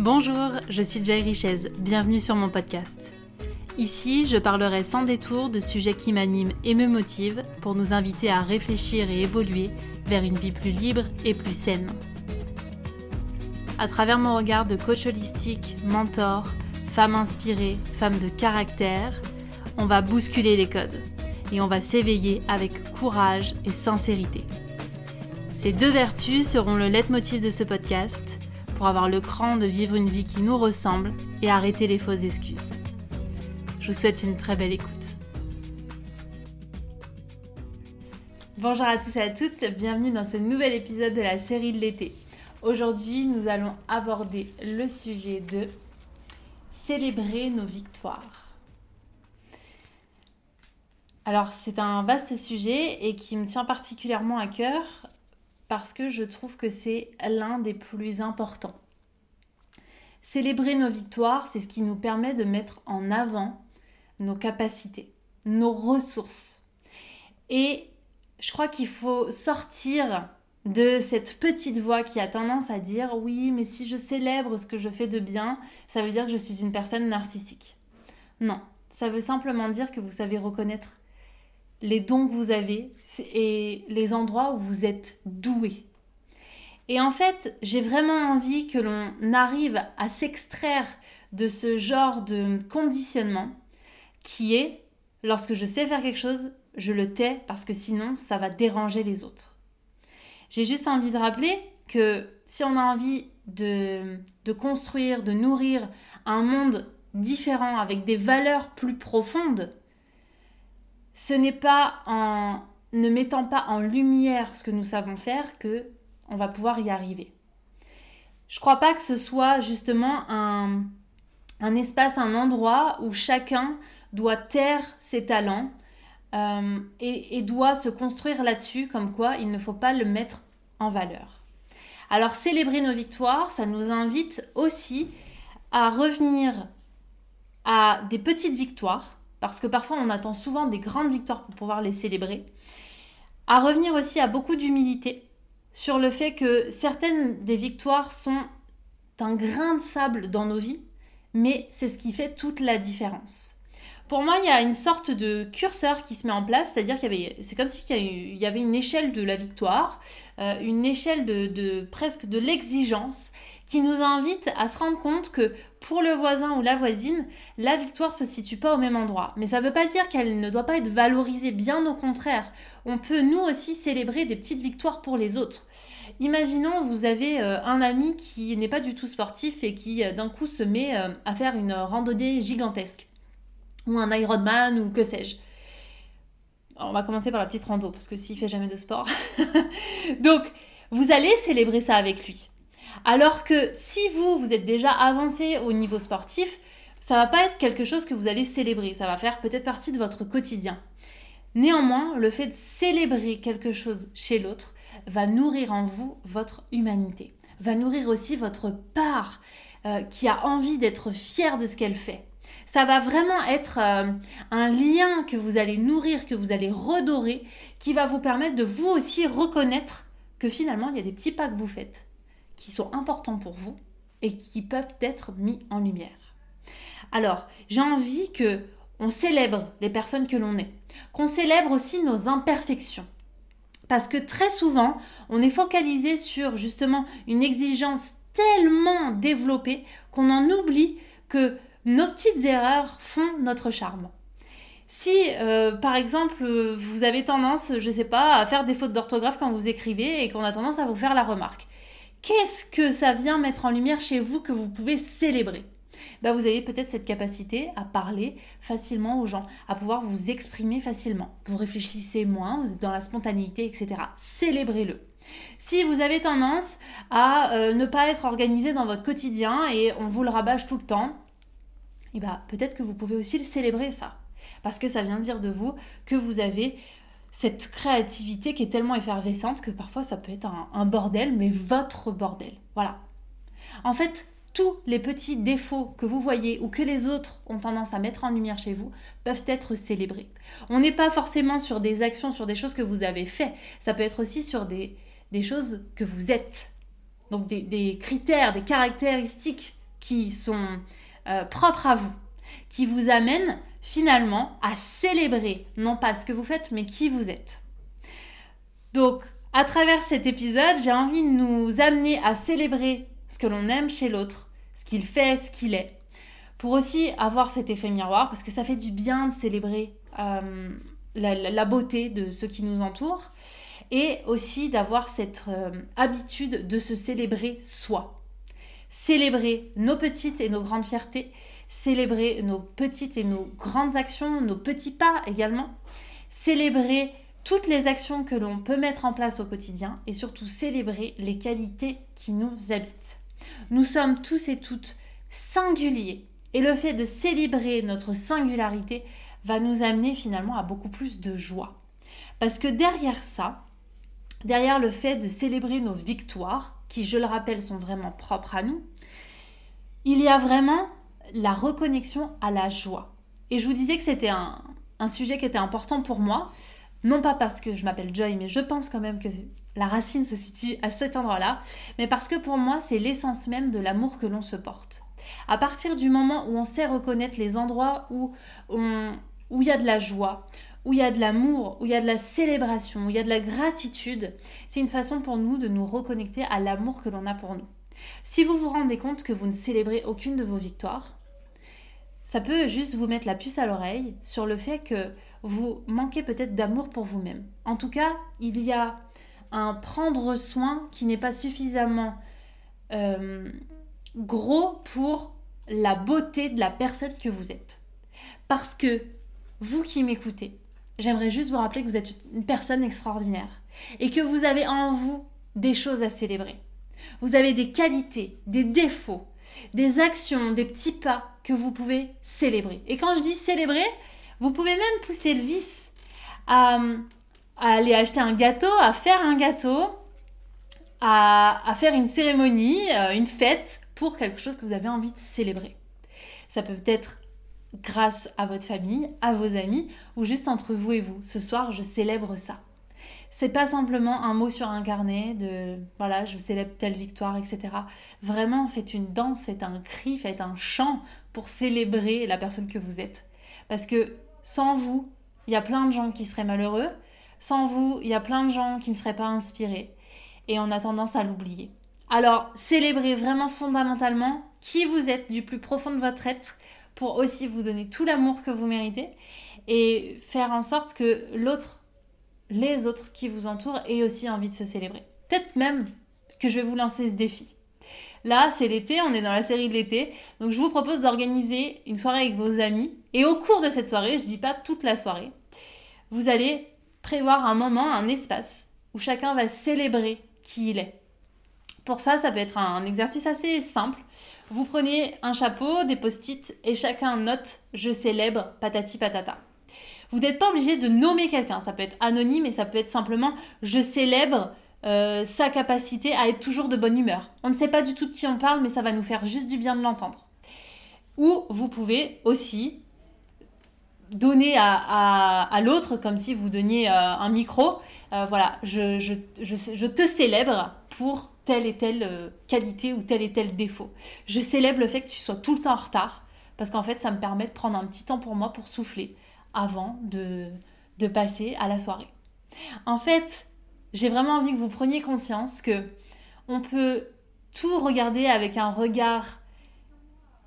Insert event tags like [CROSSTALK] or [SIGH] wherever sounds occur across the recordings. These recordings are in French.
Bonjour, je suis Jay Richez, bienvenue sur mon podcast. Ici, je parlerai sans détour de sujets qui m'animent et me motivent pour nous inviter à réfléchir et évoluer vers une vie plus libre et plus saine. À travers mon regard de coach holistique, mentor, femme inspirée, femme de caractère, on va bousculer les codes et on va s'éveiller avec courage et sincérité. Ces deux vertus seront le leitmotiv de ce podcast pour avoir le cran de vivre une vie qui nous ressemble et arrêter les fausses excuses. Je vous souhaite une très belle écoute. Bonjour à tous et à toutes, bienvenue dans ce nouvel épisode de la série de l'été. Aujourd'hui, nous allons aborder le sujet de célébrer nos victoires. Alors, c'est un vaste sujet et qui me tient particulièrement à cœur parce que je trouve que c'est l'un des plus importants. Célébrer nos victoires, c'est ce qui nous permet de mettre en avant nos capacités, nos ressources. Et je crois qu'il faut sortir de cette petite voix qui a tendance à dire oui, mais si je célèbre ce que je fais de bien, ça veut dire que je suis une personne narcissique. Non, ça veut simplement dire que vous savez reconnaître les dons que vous avez et les endroits où vous êtes doué. Et en fait, j'ai vraiment envie que l'on arrive à s'extraire de ce genre de conditionnement qui est, lorsque je sais faire quelque chose, je le tais parce que sinon, ça va déranger les autres. J'ai juste envie de rappeler que si on a envie de, de construire, de nourrir un monde différent avec des valeurs plus profondes, ce n'est pas en ne mettant pas en lumière ce que nous savons faire que on va pouvoir y arriver. Je crois pas que ce soit justement un, espace, un endroit où chacun doit taire ses talents euh, et doit se construire là-dessus, comme quoi il ne faut pas le mettre en valeur. Alors célébrer nos victoires, ça nous invite aussi à revenir à des petites victoires parce que parfois on attend souvent des grandes victoires pour pouvoir les célébrer. À revenir aussi à beaucoup d'humilité sur le fait que certaines des victoires sont un grain de sable dans nos vies, mais c'est ce qui fait toute la différence. Pour moi, il y a une sorte de curseur qui se met en place, c'est-à-dire qu'il y avait, c'est comme s'il y, avait une échelle de la victoire, euh, une échelle de, presque de l'exigence, qui nous invite à se rendre compte que pour le voisin ou la voisine, la victoire se situe pas au même endroit. Mais ça ne veut pas dire qu'elle ne doit pas être valorisée, bien au contraire. On peut nous aussi célébrer des petites victoires pour les autres. Imaginons, vous avez euh, un ami qui n'est pas du tout sportif et qui euh, d'un coup se met à faire une randonnée gigantesque ou un Ironman ou que sais-je. On va commencer par la petite rando parce que s'il fait jamais de sport. [LAUGHS] Donc, vous allez célébrer ça avec lui. Alors que si vous, vous êtes déjà avancé au niveau sportif, ça va pas être quelque chose que vous allez célébrer. Ça va faire peut-être partie de votre quotidien. Néanmoins, le fait de célébrer quelque chose chez l'autre va nourrir en vous votre humanité, va nourrir aussi votre part euh, qui a envie d'être fière de ce qu'elle fait. Ça va vraiment être euh, un lien que vous allez nourrir, que vous allez redorer, qui va vous permettre de vous aussi reconnaître que finalement, il y a des petits pas que vous faites qui sont importants pour vous et qui peuvent être mis en lumière. Alors, j'ai envie que on célèbre les personnes que l'on est, qu'on célèbre aussi nos imperfections. Parce que très souvent, on est focalisé sur justement une exigence tellement développée qu'on en oublie que nos petites erreurs font notre charme. Si, euh, par exemple, vous avez tendance, je ne sais pas, à faire des fautes d'orthographe quand vous écrivez et qu'on a tendance à vous faire la remarque, qu'est-ce que ça vient mettre en lumière chez vous que vous pouvez célébrer? Ben, Vous avez peut-être cette capacité à parler facilement aux gens, à pouvoir vous exprimer facilement. Vous réfléchissez moins, vous êtes dans la spontanéité, etc. Célébrez-le. Si vous avez tendance à euh, ne pas être organisé dans votre quotidien et on vous le rabâche tout le temps, eh ben, peut-être que vous pouvez aussi le célébrer ça. Parce que ça vient dire de vous que vous avez cette créativité qui est tellement effervescente que parfois ça peut être un, bordel, mais votre bordel. Voilà. En fait, tous les petits défauts que vous voyez ou que les autres ont tendance à mettre en lumière chez vous peuvent être célébrés. On n'est pas forcément sur des actions, sur des choses que vous avez fait. Ça peut être aussi sur des, des choses que vous êtes. Donc des, des critères, des caractéristiques qui sont euh, propres à vous, qui vous amènent finalement à célébrer non pas ce que vous faites, mais qui vous êtes. Donc, à travers cet épisode, j'ai envie de nous amener à célébrer ce que l'on aime chez l'autre, ce qu'il fait, ce qu'il est, pour aussi avoir cet effet miroir, parce que ça fait du bien de célébrer euh, la, beauté de ceux qui nous entourent, et aussi d'avoir cette euh, habitude de se célébrer soi. Célébrer nos petites et nos grandes fiertés, célébrer nos petites et nos grandes actions, nos petits pas également, célébrer toutes les actions que l'on peut mettre en place au quotidien et surtout célébrer les qualités qui nous habitent. Nous sommes tous et toutes singuliers et le fait de célébrer notre singularité va nous amener finalement à beaucoup plus de joie. Parce que derrière ça, derrière le fait de célébrer nos victoires, qui je le rappelle sont vraiment propres à nous, il y a vraiment la reconnexion à la joie. Et je vous disais que c'était un, sujet qui était important pour moi, non pas parce que je m'appelle Joy, mais je pense quand même que la racine se situe à cet endroit-là, mais parce que pour moi, c'est l'essence même de l'amour que l'on se porte. À partir du moment où on sait reconnaître les endroits où il y a de la joie, où il y a de l'amour, où il y a de la célébration, où il y a de la gratitude, c'est une façon pour nous de nous reconnecter à l'amour que l'on a pour nous. Si vous vous rendez compte que vous ne célébrez aucune de vos victoires, ça peut juste vous mettre la puce à l'oreille sur le fait que vous manquez peut-être d'amour pour vous-même. En tout cas, il y a un prendre soin qui n'est pas suffisamment euh, gros pour la beauté de la personne que vous êtes. Parce que vous qui m'écoutez, j'aimerais juste vous rappeler que vous êtes une personne extraordinaire et que vous avez en vous des choses à célébrer. Vous avez des qualités, des défauts, des actions, des petits pas que vous pouvez célébrer. Et quand je dis célébrer, vous pouvez même pousser le vice à, aller acheter un gâteau, à faire un gâteau, à, faire une cérémonie, euh, une fête pour quelque chose que vous avez envie de célébrer. Ça peut être grâce à votre famille, à vos amis ou juste entre vous et vous. Ce soir, je célèbre ça. C'est pas simplement un mot sur un carnet de voilà, je célèbre telle victoire, etc. Vraiment, faites une danse, faites un cri, faites un chant pour célébrer la personne que vous êtes. Parce que sans vous, il y a plein de gens qui seraient malheureux. Sans vous, il y a plein de gens qui ne seraient pas inspirés. Et on a tendance à l'oublier. Alors, célébrez vraiment fondamentalement qui vous êtes du plus profond de votre être pour aussi vous donner tout l'amour que vous méritez et faire en sorte que l'autre les autres qui vous entourent aient aussi envie de se célébrer. Peut-être même que je vais vous lancer ce défi. Là, c'est l'été, on est dans la série de l'été, donc je vous propose d'organiser une soirée avec vos amis. Et au cours de cette soirée, je ne dis pas toute la soirée, vous allez prévoir un moment, un espace où chacun va célébrer qui il est. Pour ça, ça peut être un exercice assez simple. Vous prenez un chapeau, des post-it et chacun note je célèbre patati patata. Vous n'êtes pas obligé de nommer quelqu'un. Ça peut être anonyme et ça peut être simplement je célèbre euh, sa capacité à être toujours de bonne humeur. On ne sait pas du tout de qui on parle, mais ça va nous faire juste du bien de l'entendre. Ou vous pouvez aussi donner à, l'autre comme si vous donniez euh, un micro. Euh, voilà, je, je, te célèbre pour telle et telle qualité ou tel et tel défaut. Je célèbre le fait que tu sois tout le temps en retard parce qu'en fait, ça me permet de prendre un petit temps pour moi pour souffler, avant de, de passer à la soirée. En fait, j'ai vraiment envie que vous preniez conscience que on peut tout regarder avec un regard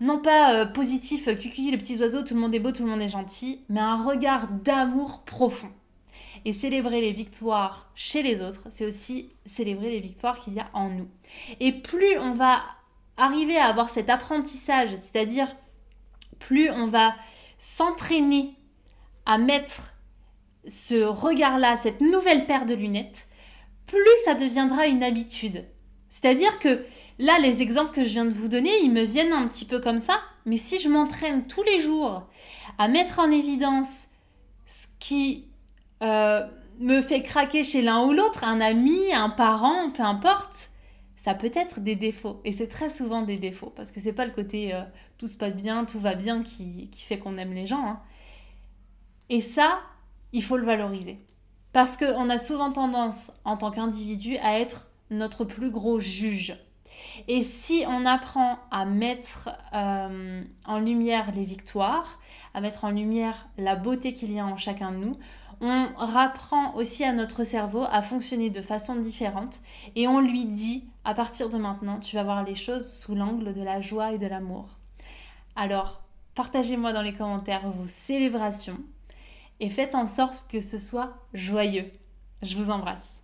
non pas euh, positif, euh, cucuy les petits oiseaux, tout le monde est beau, tout le monde est gentil, mais un regard d'amour profond. Et célébrer les victoires chez les autres, c'est aussi célébrer les victoires qu'il y a en nous. Et plus on va arriver à avoir cet apprentissage, c'est-à-dire plus on va s'entraîner à mettre ce regard-là, cette nouvelle paire de lunettes, plus ça deviendra une habitude. C'est-à-dire que là, les exemples que je viens de vous donner, ils me viennent un petit peu comme ça, mais si je m'entraîne tous les jours à mettre en évidence ce qui euh, me fait craquer chez l'un ou l'autre, un ami, un parent, peu importe, ça peut être des défauts. Et c'est très souvent des défauts, parce que c'est pas le côté euh, tout se passe bien, tout va bien qui, fait qu'on aime les gens. Hein. Et ça, il faut le valoriser. Parce qu'on a souvent tendance, en tant qu'individu, à être notre plus gros juge. Et si on apprend à mettre euh, en lumière les victoires, à mettre en lumière la beauté qu'il y a en chacun de nous, on rapprend aussi à notre cerveau à fonctionner de façon différente et on lui dit à partir de maintenant, tu vas voir les choses sous l'angle de la joie et de l'amour. Alors, partagez-moi dans les commentaires vos célébrations et faites en sorte que ce soit joyeux. Je vous embrasse.